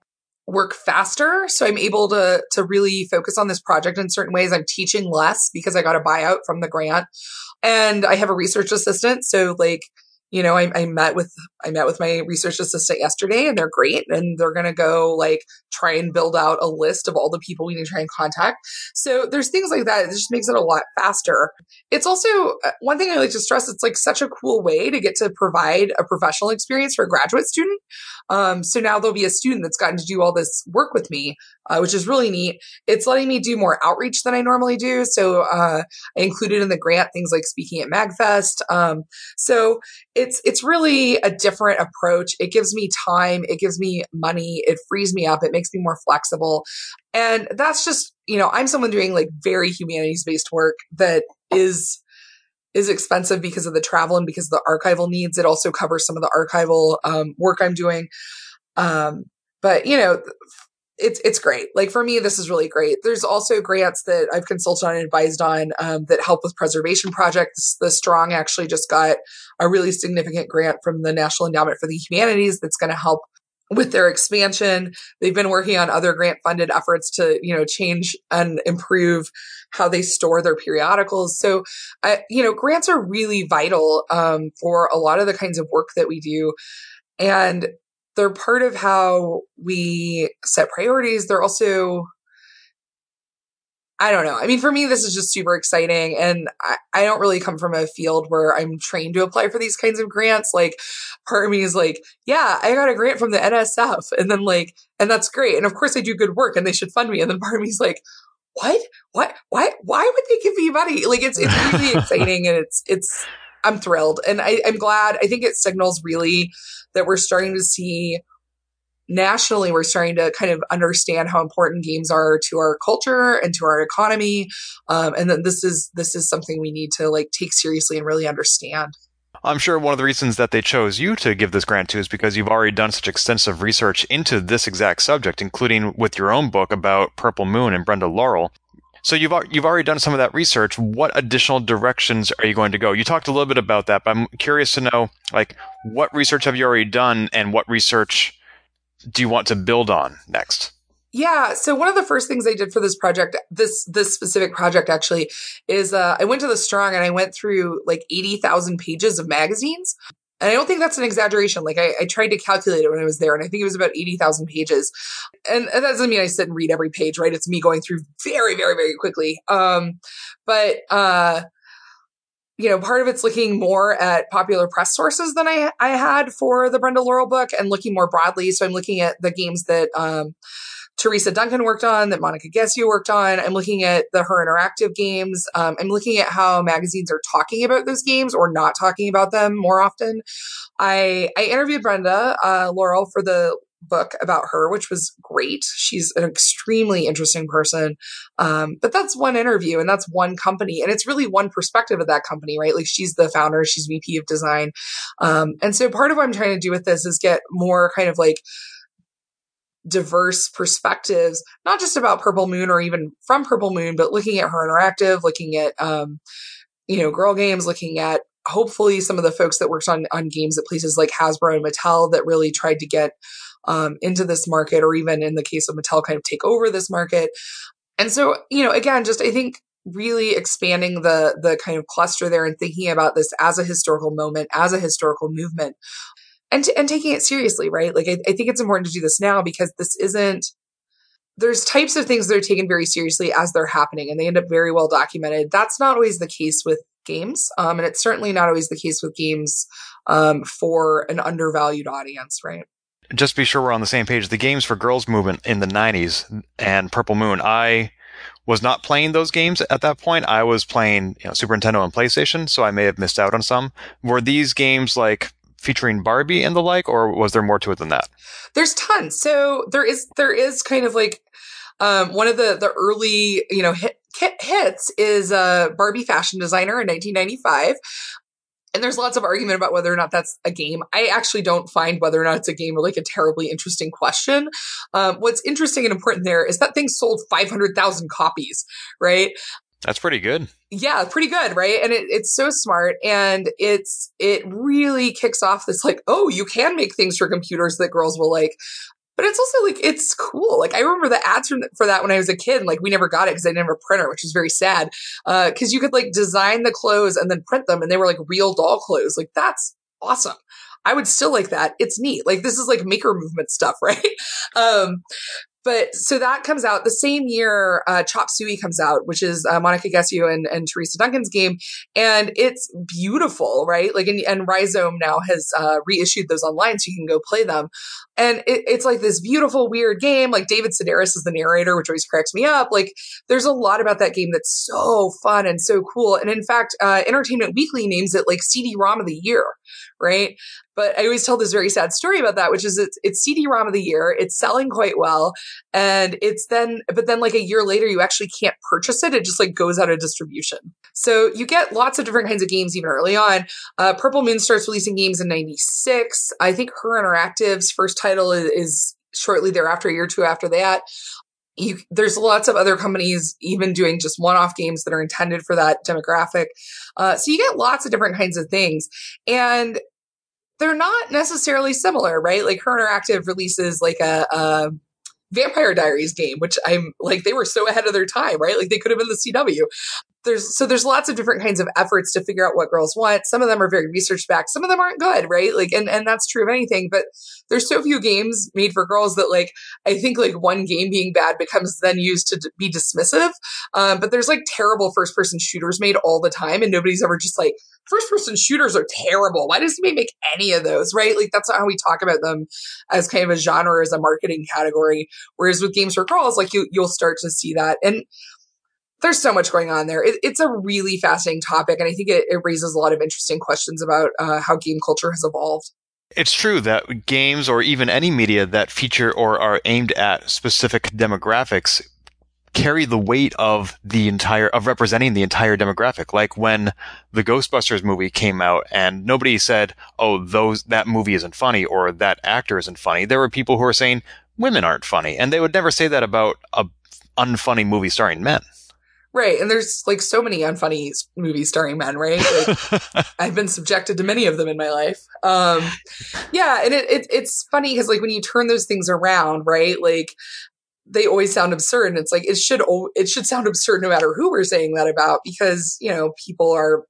work faster. So I'm able to, to really focus on this project in certain ways. I'm teaching less because I got a buyout from the grant and I have a research assistant. So like, you know, I, I, met with I met with my research assistant yesterday, and they're great, and they're going to go like try and build out a list of all the people we need to try and contact. So there's things like that. It just makes it a lot faster. It's also uh, one thing I like to stress. It's like such a cool way to get to provide a professional experience for a graduate student. Um, so now there'll be a student that's gotten to do all this work with me, uh, which is really neat. It's letting me do more outreach than I normally do. So uh, I included in the grant things like speaking at MagFest. Um, so it's it's really a different approach. It gives me time. It gives me money. It frees me up. It makes me more flexible. And that's just you know I'm someone doing like very humanities based work that is is expensive because of the travel and because of the archival needs. It also covers some of the archival um, work I'm doing. Um, but you know, it's it's great. Like for me, this is really great. There's also grants that I've consulted on and advised on um, that help with preservation projects. The Strong actually just got a really significant grant from the National Endowment for the Humanities that's going to help with their expansion. They've been working on other grant funded efforts to, you know, change and improve how they store their periodicals. So, I, you know, grants are really vital um, for a lot of the kinds of work that we do. And they're part of how we set priorities. They're also I don't know. I mean, for me, this is just super exciting. And I, I, don't really come from a field where I'm trained to apply for these kinds of grants. Like, part of me is like, yeah, I got a grant from the NSF. And then, like, and that's great. And of course, I do good work and they should fund me. And then part of me is like, what? What? Why? Why would they give me money? Like, it's, it's really exciting and it's, it's, I'm thrilled. And I, I'm glad. I think it signals really that we're starting to see nationally we're starting to kind of understand how important games are to our culture and to our economy um, and that this is this is something we need to like take seriously and really understand I'm sure one of the reasons that they chose you to give this grant to is because you've already done such extensive research into this exact subject, including with your own book about Purple Moon and Brenda Laurel. So you've you've already done some of that research. What additional directions are you going to go? You talked a little bit about that, but I'm curious to know like what research have you already done and what research do you want to build on next? Yeah. So one of the first things I did for this project, this this specific project actually, is uh, I went to the Strong and I went through like eighty thousand pages of magazines. And I don't think that's an exaggeration. Like I, I, tried to calculate it when I was there, and I think it was about eighty thousand pages. And, and, that doesn't mean I sit and read every page, right? It's me going through very, very, very quickly. Um, but uh, you know, part of it's looking more at popular press sources than I I had for the Brenda Laurel book, and looking more broadly. So I'm looking at the games that um, Theresa Duncan worked on, that Monica Gesue worked on. I'm looking at the Her Interactive games. Um, I'm looking at how magazines are talking about those games or not talking about them more often. I I interviewed Brenda uh, Laurel for the book about her, which was great. She's an extremely interesting person. Um, but that's one interview and that's one company. And it's really one perspective of that company, right? Like she's the founder, she's VP of design. Um, and so part of what I'm trying to do with this is get more kind of like, diverse perspectives, not just about Purple Moon or even from Purple Moon, but looking at her interactive, looking at, um, you know, girl games, looking at hopefully some of the folks that worked on, on games at places like Hasbro and Mattel that really tried to get um, into this market, or even in the case of Mattel, kind of take over this market. And so, you know, again, just I think really expanding the the kind of cluster there and thinking about this as a historical moment, as a historical movement, and and taking it seriously, right? Like I, I think it's important to do this now because this isn't there's types of things that are taken very seriously as they're happening and they end up very well documented. That's not always the case with games. Um, and it's certainly not always the case with games um, for an undervalued audience, right? Just be sure we're on the same page. The games for girls movement in the 90s and Purple Moon, I was not playing those games at that point. I was playing you know, Super Nintendo and PlayStation, so I may have missed out on some. Were these games like featuring Barbie and the like, or was there more to it than that? There's tons. So there is there is kind of like um, one of the the early you know hit, hits is a uh, Barbie fashion designer in 1995. And there's lots of argument about whether or not that's a game. I actually don't find whether or not it's a game or like a terribly interesting question. Um, what's interesting and important there is that thing sold 500,000 copies, right? That's pretty good. Yeah, pretty good, right? And it, it's so smart, and it's it really kicks off this like, oh, you can make things for computers that girls will like. But it's also like it's cool. Like I remember the ads for, for that when I was a kid. Like we never got it because I didn't have a printer, which is very sad. Because uh, you could like design the clothes and then print them, and they were like real doll clothes. Like that's awesome. I would still like that. It's neat. Like this is like maker movement stuff, right? Um, but so that comes out the same year. Uh, Chop Suey comes out, which is uh, Monica Gesue and, and Theresa Duncan's game, and it's beautiful, right? Like, and, and Rhizome now has uh, reissued those online, so you can go play them. And it, it's like this beautiful, weird game. Like David Sedaris is the narrator, which always cracks me up. Like, there's a lot about that game that's so fun and so cool. And in fact, uh, Entertainment Weekly names it like CD-ROM of the year, right? But I always tell this very sad story about that, which is it's, it's CD-ROM of the year. It's selling quite well. And it's then, but then like a year later, you actually can't purchase it. It just like goes out of distribution. So you get lots of different kinds of games even early on. Uh, Purple Moon starts releasing games in 96. I think Her Interactive's first title is, is shortly thereafter, a year or two after that. You, there's lots of other companies even doing just one-off games that are intended for that demographic. Uh, so you get lots of different kinds of things. And they're not necessarily similar, right? Like Her Interactive releases like a, a Vampire Diaries game, which I'm like they were so ahead of their time, right? Like they could have been the CW there's so there's lots of different kinds of efforts to figure out what girls want. Some of them are very research backed, some of them aren't good, right? Like and and that's true of anything, but there's so few games made for girls that like I think like one game being bad becomes then used to d- be dismissive. Um, but there's like terrible first person shooters made all the time and nobody's ever just like first person shooters are terrible. Why does anybody make any of those, right? Like that's not how we talk about them as kind of a genre as a marketing category. Whereas with games for girls, like you you'll start to see that. And there's so much going on there. It, it's a really fascinating topic, and I think it, it raises a lot of interesting questions about uh, how game culture has evolved. It's true that games or even any media that feature or are aimed at specific demographics carry the weight of the entire of representing the entire demographic like when the ghostbusters movie came out and nobody said oh those that movie isn't funny or that actor isn't funny there were people who were saying women aren't funny and they would never say that about a unfunny movie starring men Right. And there's like so many unfunny movies starring men, right? Like, I've been subjected to many of them in my life. Um, yeah. And it, it it's funny because like when you turn those things around, right? Like they always sound absurd. And it's like, it should, it should sound absurd no matter who we're saying that about because, you know, people are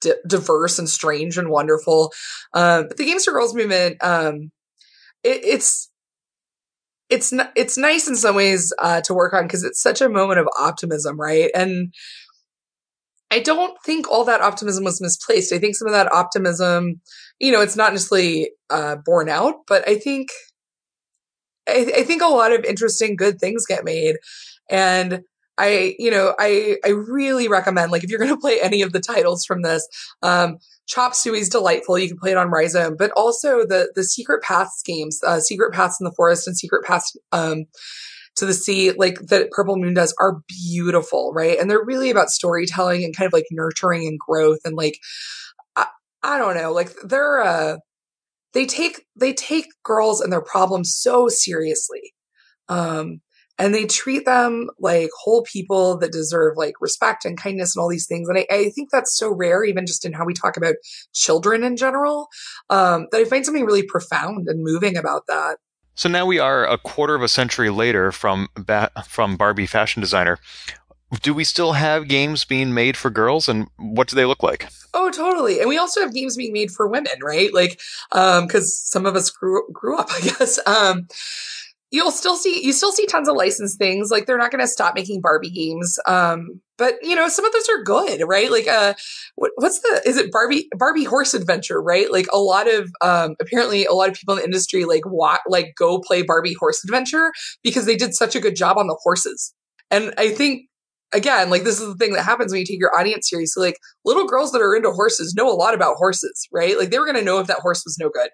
d- diverse and strange and wonderful. Um, but the Games for Girls movement, um, it, it's, it's it's nice in some ways uh, to work on because it's such a moment of optimism, right? And I don't think all that optimism was misplaced. I think some of that optimism, you know, it's not necessarily uh, borne out, but I think I, I think a lot of interesting, good things get made, and I, you know, I I really recommend like if you're going to play any of the titles from this, um, Chop Suey's delightful. You can play it on Rhizome, but also the the Secret Paths games, uh, Secret Paths in the Forest and Secret Paths um, to the Sea, like that Purple Moon does, are beautiful, right? And they're really about storytelling and kind of like nurturing and growth and like I, I don't know, like they're uh, they take they take girls and their problems so seriously. Um, and they treat them like whole people that deserve like respect and kindness and all these things. And I, I think that's so rare, even just in how we talk about children in general, um, that I find something really profound and moving about that. So now we are a quarter of a century later from ba- from Barbie fashion designer. Do we still have games being made for girls, and what do they look like? Oh, totally. And we also have games being made for women, right? Like, um, because some of us grew grew up, I guess. Um, you'll still see you still see tons of licensed things like they're not going to stop making barbie games um but you know some of those are good right like uh what, what's the is it barbie barbie horse adventure right like a lot of um apparently a lot of people in the industry like what like go play barbie horse adventure because they did such a good job on the horses and i think again, like this is the thing that happens when you take your audience seriously. Like little girls that are into horses know a lot about horses, right? Like they were going to know if that horse was no good.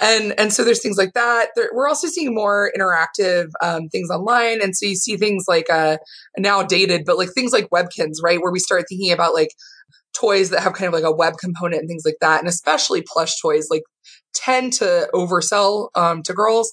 And, and so there's things like that. There, we're also seeing more interactive um, things online. And so you see things like, uh, now dated, but like things like Webkinz, right? Where we start thinking about like toys that have kind of like a web component and things like that. And especially plush toys like tend to oversell um, to girls.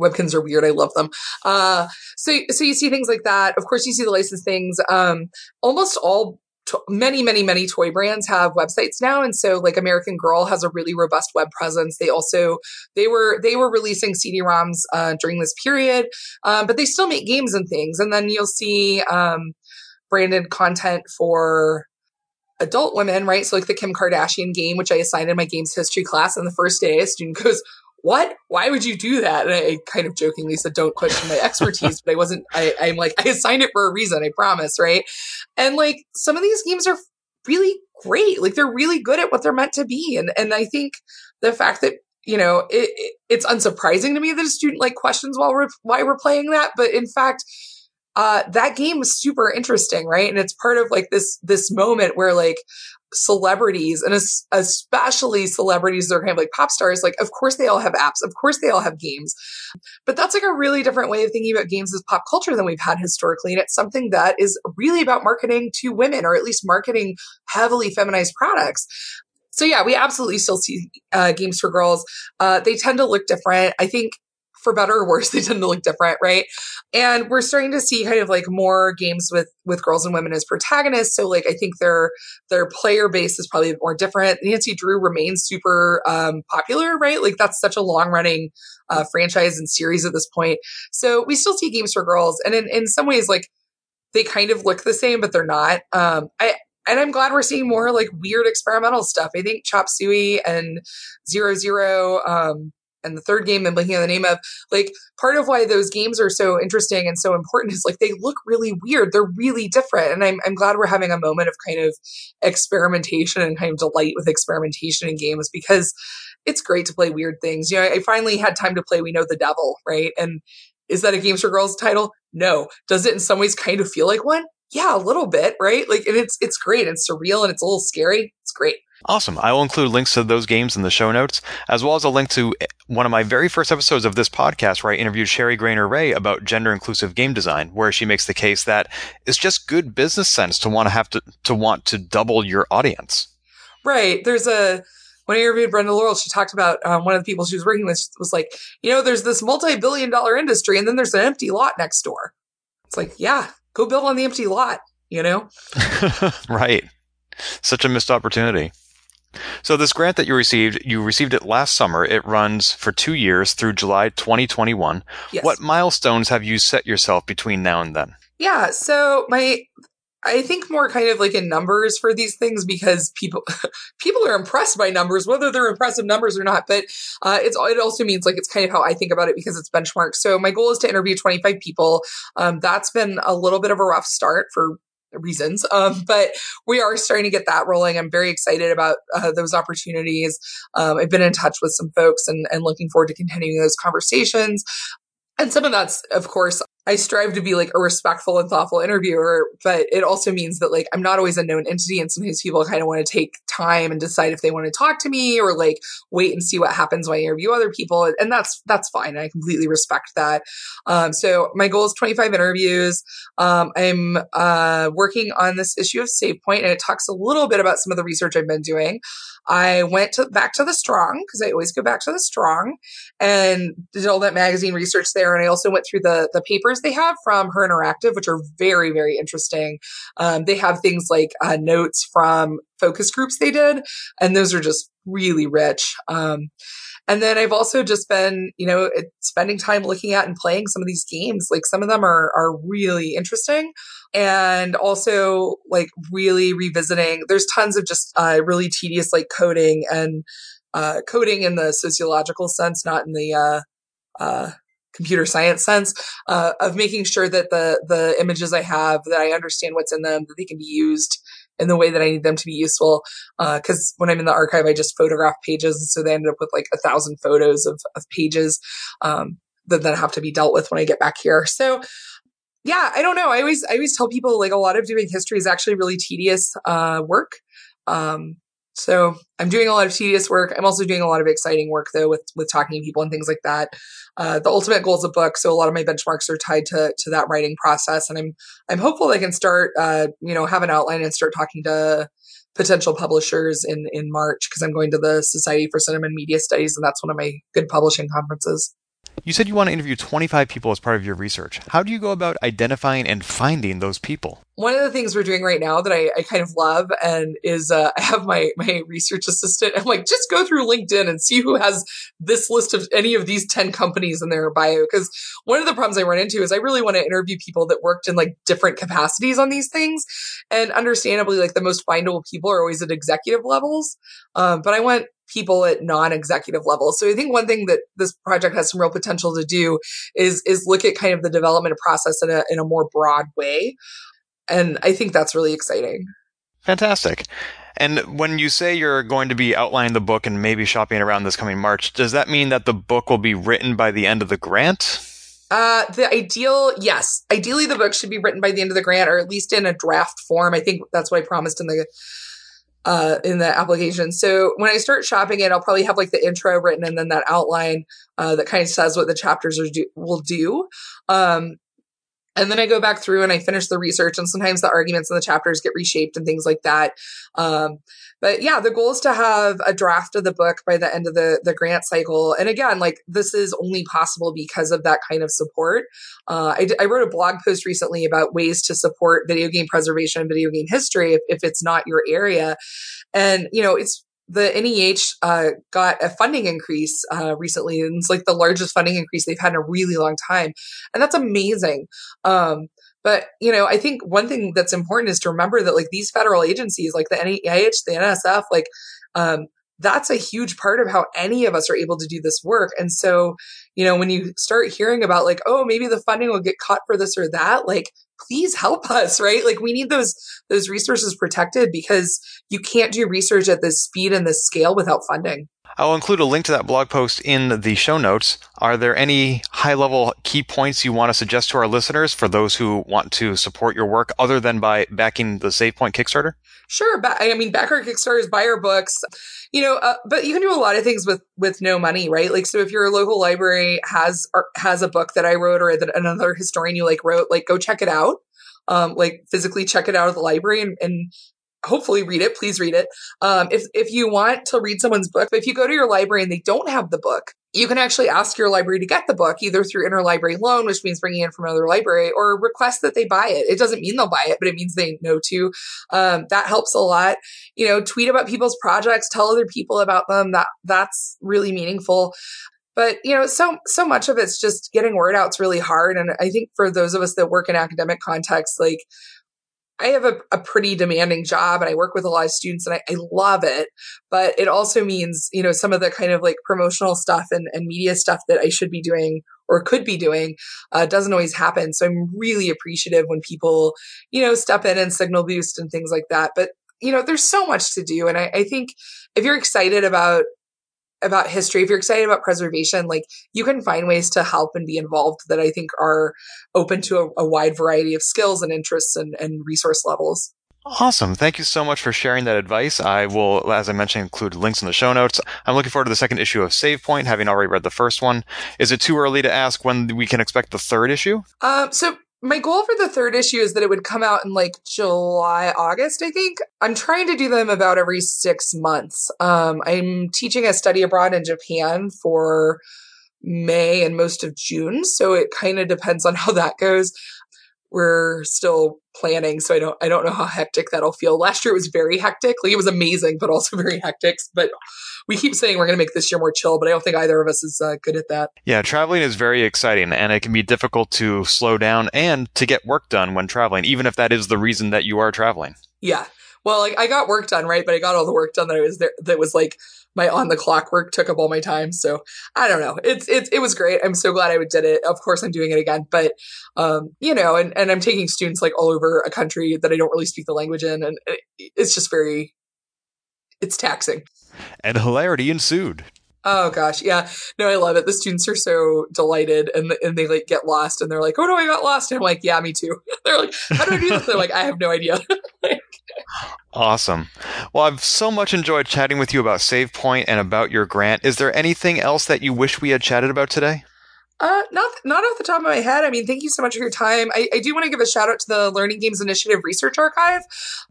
Webkinz are weird. I love them. Uh, so, so you see things like that. Of course, you see the licensed things. Um, almost all, to- many, many, many toy brands have websites now. And so like American Girl has a really robust web presence. They also, they were, they were releasing CD-ROMs, uh, during this period. Um, but they still make games and things. And then you'll see, um, branded content for, adult women, right? So like the Kim Kardashian game, which I assigned in my games history class, and the first day a student goes, what? Why would you do that? And I kind of jokingly said, don't question my expertise, but I wasn't, I, I'm like, I assigned it for a reason, I promise, right? And like some of these games are really great. Like they're really good at what they're meant to be. And, and I think the fact that, you know, it, it, it's unsurprising to me that a student like questions while we're, why we're playing that. But in fact, uh, that game is super interesting, right? And it's part of like this, this moment where like celebrities and especially celebrities that are kind of like pop stars, like, of course they all have apps. Of course they all have games. But that's like a really different way of thinking about games as pop culture than we've had historically. And it's something that is really about marketing to women or at least marketing heavily feminized products. So yeah, we absolutely still see uh, games for girls. Uh, they tend to look different. I think for better or worse, they tend to look different, right? And we're starting to see kind of like more games with with girls and women as protagonists. So like I think their their player base is probably more different. Nancy Drew remains super um, popular, right? Like that's such a long running uh, franchise and series at this point. So we still see games for girls, and in in some ways, like they kind of look the same, but they're not. Um, I and I'm glad we're seeing more like weird experimental stuff. I think Chop Suey and Zero Zero um, and the third game I'm blanking on the name of, like part of why those games are so interesting and so important is like they look really weird. They're really different. And I'm, I'm glad we're having a moment of kind of experimentation and kind of delight with experimentation in games because it's great to play weird things. You know, I finally had time to play We Know the Devil, right? And is that a Games for Girls title? No. Does it in some ways kind of feel like one? Yeah, a little bit, right? Like, and it's it's great. It's surreal and it's a little scary. It's great. Awesome. I will include links to those games in the show notes, as well as a link to one of my very first episodes of this podcast where I interviewed Sheri Graner Ray about gender inclusive game design, where she makes the case that it's just good business sense to want to have to, to want to double your audience. Right. There's a, when I interviewed Brenda Laurel, she talked about um, one of the people she was working with was like, you know, there's this multi billion dollar industry and then there's an empty lot next door. It's like, yeah, go build on the empty lot, you know? right. Such a missed opportunity. So this grant that you received, you received it last summer. It runs for two years through July 2021. Yes. What milestones have you set yourself between now and then? Yeah. So my, I think more kind of like in numbers for these things because people, people are impressed by numbers, whether they're impressive numbers or not. But uh, it's it also means like it's kind of how I think about it because it's benchmark. So my goal is to interview 25 people. Um, that's been a little bit of a rough start for reasons. Um, but we are starting to get that rolling. I'm very excited about uh, those opportunities. Um, I've been in touch with some folks and, and looking forward to continuing those conversations. And some of that's, of course, I strive to be like a respectful and thoughtful interviewer, but it also means that like I'm not always a known entity and sometimes people kind of want to take time and decide if they want to talk to me or like wait and see what happens when I interview other people. And that's, that's fine. I completely respect that. Um, so my goal is 25 interviews. Um, I'm, uh, working on this issue of Save Point and it talks a little bit about some of the research I've been doing. I went to, back to the strong because I always go back to the strong and did all that magazine research there. And I also went through the, the papers they have from her interactive, which are very, very interesting. Um, they have things like uh, notes from focus groups they did, and those are just really rich. Um, and then I've also just been, you know, spending time looking at and playing some of these games. Like some of them are are really interesting, and also like really revisiting. There's tons of just uh, really tedious like coding and uh, coding in the sociological sense, not in the uh, uh, computer science sense uh, of making sure that the the images I have that I understand what's in them that they can be used in the way that I need them to be useful. Because uh, when I'm in the archive, I just photograph pages, so they ended up with like a thousand photos of of pages um, that then have to be dealt with when I get back here. So. Yeah, I don't know. I always, I always tell people like a lot of doing history is actually really tedious uh, work. Um, so I'm doing a lot of tedious work. I'm also doing a lot of exciting work though with with talking to people and things like that. Uh, the ultimate goal is a book, so a lot of my benchmarks are tied to to that writing process, and I'm I'm hopeful I can start uh, you know have an outline and start talking to potential publishers in in March because I'm going to the Society for Cinema and Media Studies, and that's one of my good publishing conferences. You said you want to interview 25 people as part of your research. How do you go about identifying and finding those people? One of the things we're doing right now that I, I kind of love and is uh, I have my my research assistant. I'm like, just go through LinkedIn and see who has this list of any of these 10 companies in their bio. Because one of the problems I run into is I really want to interview people that worked in like different capacities on these things. And understandably, like the most findable people are always at executive levels. Um, but I want people at non-executive levels. So I think one thing that this project has some real potential to do is is look at kind of the development process in a in a more broad way. And I think that's really exciting. Fantastic. And when you say you're going to be outlining the book and maybe shopping around this coming March, does that mean that the book will be written by the end of the grant? Uh, the ideal, yes. Ideally, the book should be written by the end of the grant, or at least in a draft form. I think that's what I promised in the uh, in the application. So when I start shopping it, I'll probably have like the intro written and then that outline uh, that kind of says what the chapters are do- will do. Um, and then I go back through and I finish the research, and sometimes the arguments in the chapters get reshaped and things like that. Um, but yeah, the goal is to have a draft of the book by the end of the the grant cycle. And again, like this is only possible because of that kind of support. Uh, I, I, wrote a blog post recently about ways to support video game preservation and video game history if, if it's not your area. And you know, it's the NEH uh, got a funding increase uh, recently, and it's like the largest funding increase they've had in a really long time, and that's amazing. Um, but, you know, I think one thing that's important is to remember that like these federal agencies, like the NIH, the NSF, like, um, that's a huge part of how any of us are able to do this work. And so, you know, when you start hearing about like, oh, maybe the funding will get cut for this or that, like, please help us, right? Like we need those, those resources protected because you can't do research at this speed and this scale without funding. I'll include a link to that blog post in the show notes. Are there any high level key points you want to suggest to our listeners for those who want to support your work other than by backing the SavePoint Kickstarter? Sure. I mean, back our Kickstarters, buy our books, you know, uh, but you can do a lot of things with, with no money, right? Like, so if your local library has, has a book that I wrote or that another historian you like wrote, like go check it out. Um, like physically check it out of the library and, and hopefully read it. Please read it. Um, if if you want to read someone's book, if you go to your library and they don't have the book, you can actually ask your library to get the book either through interlibrary loan, which means bringing in from another library, or request that they buy it. It doesn't mean they'll buy it, but it means they know to. Um, that helps a lot. You know, tweet about people's projects, tell other people about them. That that's really meaningful but you know so so much of it's just getting word out it's really hard and i think for those of us that work in academic contexts like I have a, a, pretty demanding job and I work with a lot of students and I, I, love it. But it also means, you know, some of the kind of like promotional stuff and, and media stuff that I should be doing or could be doing uh, doesn't always happen. So I'm really appreciative when people, you know, step in and signal boost and things like that. But, you know, there's so much to do. And I, I think if you're excited about about history, if you're excited about preservation, like you can find ways to help and be involved that I think are open to a, a wide variety of skills and interests and, and resource levels. Awesome. Thank you so much for sharing that advice. I will, as I mentioned, include links in the show notes. I'm looking forward to the second issue of Save Point, having already read the first one. Is it too early to ask when we can expect the third issue? Um, so my goal for the third issue is that it would come out in like July, August, I think. I'm trying to do them about every six months. Um, I'm teaching a study abroad in Japan for May and most of June. So it kind of depends on how that goes. We're still planning, so I don't I don't know how hectic that'll feel. Last year it was very hectic. Like it was amazing, but also very hectic. But we keep saying we're going to make this year more chill, but I don't think either of us is uh, good at that. Yeah, traveling is very exciting, and it can be difficult to slow down and to get work done when traveling, even if that is the reason that you are traveling. Yeah. well, like I got work done, right? But I got all the work done that I was there that was like my on the clock work took up all my time. So I don't know. It's it's it was great. I'm so glad I did it. Of course I'm doing it again. But um, you know, and, and I'm taking students like all over a country that I don't really speak the language in and it's just very it's taxing. And hilarity ensued. Oh gosh, yeah. No, I love it. The students are so delighted and and they like get lost and they're like, "Oh no, I got lost." And I'm like, "Yeah, me too." they're like, "How do I do this?" They're like, "I have no idea." awesome. Well, I've so much enjoyed chatting with you about Save Point and about your grant. Is there anything else that you wish we had chatted about today? Uh, not not off the top of my head. I mean, thank you so much for your time. I, I do want to give a shout out to the Learning Games Initiative Research Archive,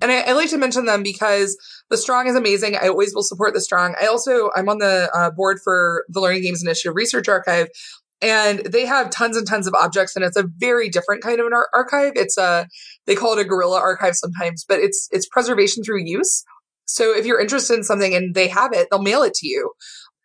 and I, I, like to mention them because the Strong is amazing. I always will support the Strong. I also I'm on the uh, board for the Learning Games Initiative Research Archive, and they have tons and tons of objects, and it's a very different kind of an ar- archive. It's a they call it a guerrilla archive sometimes, but it's it's preservation through use. So if you're interested in something and they have it, they'll mail it to you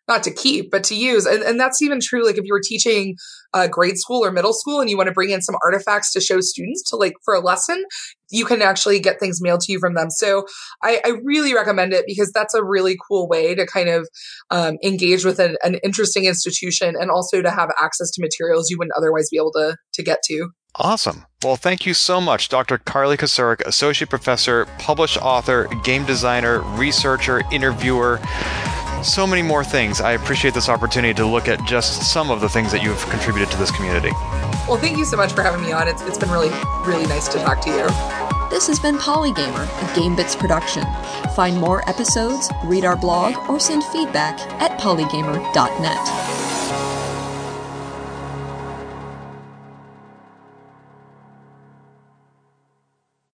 not to keep, but to use. And, and that's even true. Like if you were teaching uh, grade school or middle school and you want to bring in some artifacts to show students to like for a lesson, you can actually get things mailed to you from them. So I, I really recommend it because that's a really cool way to kind of um, engage with an, an interesting institution and also to have access to materials you wouldn't otherwise be able to, to get to. Awesome. Well, thank you so much, Dr. Carly Kocurek, Associate Professor, published author, game designer, researcher, interviewer so many more things. I appreciate this opportunity to look at just some of the things that you've contributed to this community. Well, thank you so much for having me on. It's, it's been really, really nice to talk to you. This has been Polygamer, a GameBits production. Find more episodes, read our blog, or send feedback at polygamer.net.